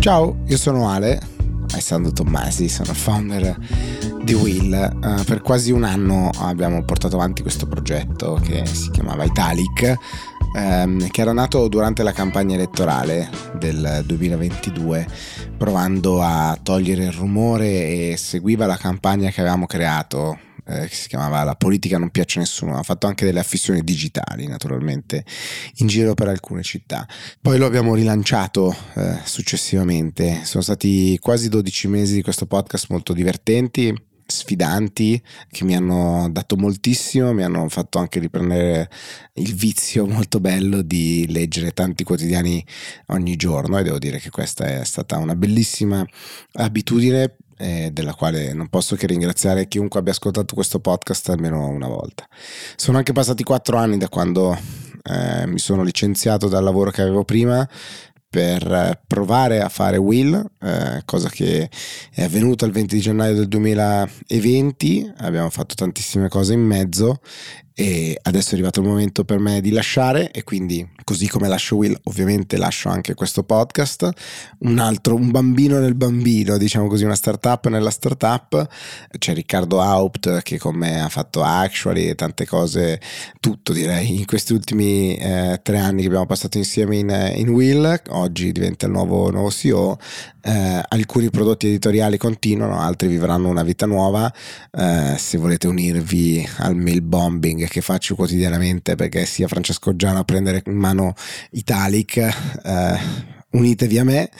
Ciao, io sono Ale, Alessandro Tommasi, sono founder di Will. Uh, per quasi un anno abbiamo portato avanti questo progetto che si chiamava Italic, um, che era nato durante la campagna elettorale del 2022, provando a togliere il rumore e seguiva la campagna che avevamo creato eh, che si chiamava La politica non piace a nessuno, ha fatto anche delle affissioni digitali naturalmente in giro per alcune città. Poi lo abbiamo rilanciato eh, successivamente, sono stati quasi 12 mesi di questo podcast molto divertenti sfidanti che mi hanno dato moltissimo, mi hanno fatto anche riprendere il vizio molto bello di leggere tanti quotidiani ogni giorno e devo dire che questa è stata una bellissima abitudine eh, della quale non posso che ringraziare chiunque abbia ascoltato questo podcast almeno una volta. Sono anche passati quattro anni da quando eh, mi sono licenziato dal lavoro che avevo prima per provare a fare Will, eh, cosa che è avvenuta il 20 gennaio del 2020, abbiamo fatto tantissime cose in mezzo e adesso è arrivato il momento per me di lasciare e quindi così come lascio Will ovviamente lascio anche questo podcast. Un altro un bambino nel bambino diciamo così una startup nella startup. C'è Riccardo Haupt che con me ha fatto Actually e tante cose tutto direi in questi ultimi eh, tre anni che abbiamo passato insieme in, in Will. Oggi diventa il nuovo, nuovo CEO eh, alcuni prodotti editoriali continuano altri vivranno una vita nuova. Eh, se volete unirvi al mail bombing che faccio quotidianamente perché sia Francesco Giano a prendere in mano Italic, eh, unitevi a me.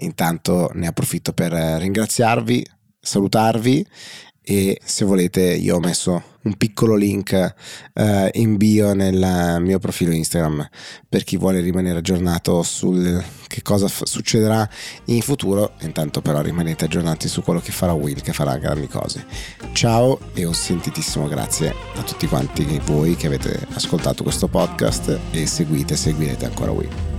Intanto ne approfitto per ringraziarvi, salutarvi e se volete io ho messo un piccolo link eh, in bio nel mio profilo Instagram per chi vuole rimanere aggiornato sul che cosa f- succederà in futuro. Intanto però rimanete aggiornati su quello che farà Will che farà grandi cose. Ciao e un sentitissimo grazie a tutti quanti voi che avete ascoltato questo podcast e seguite seguirete ancora Will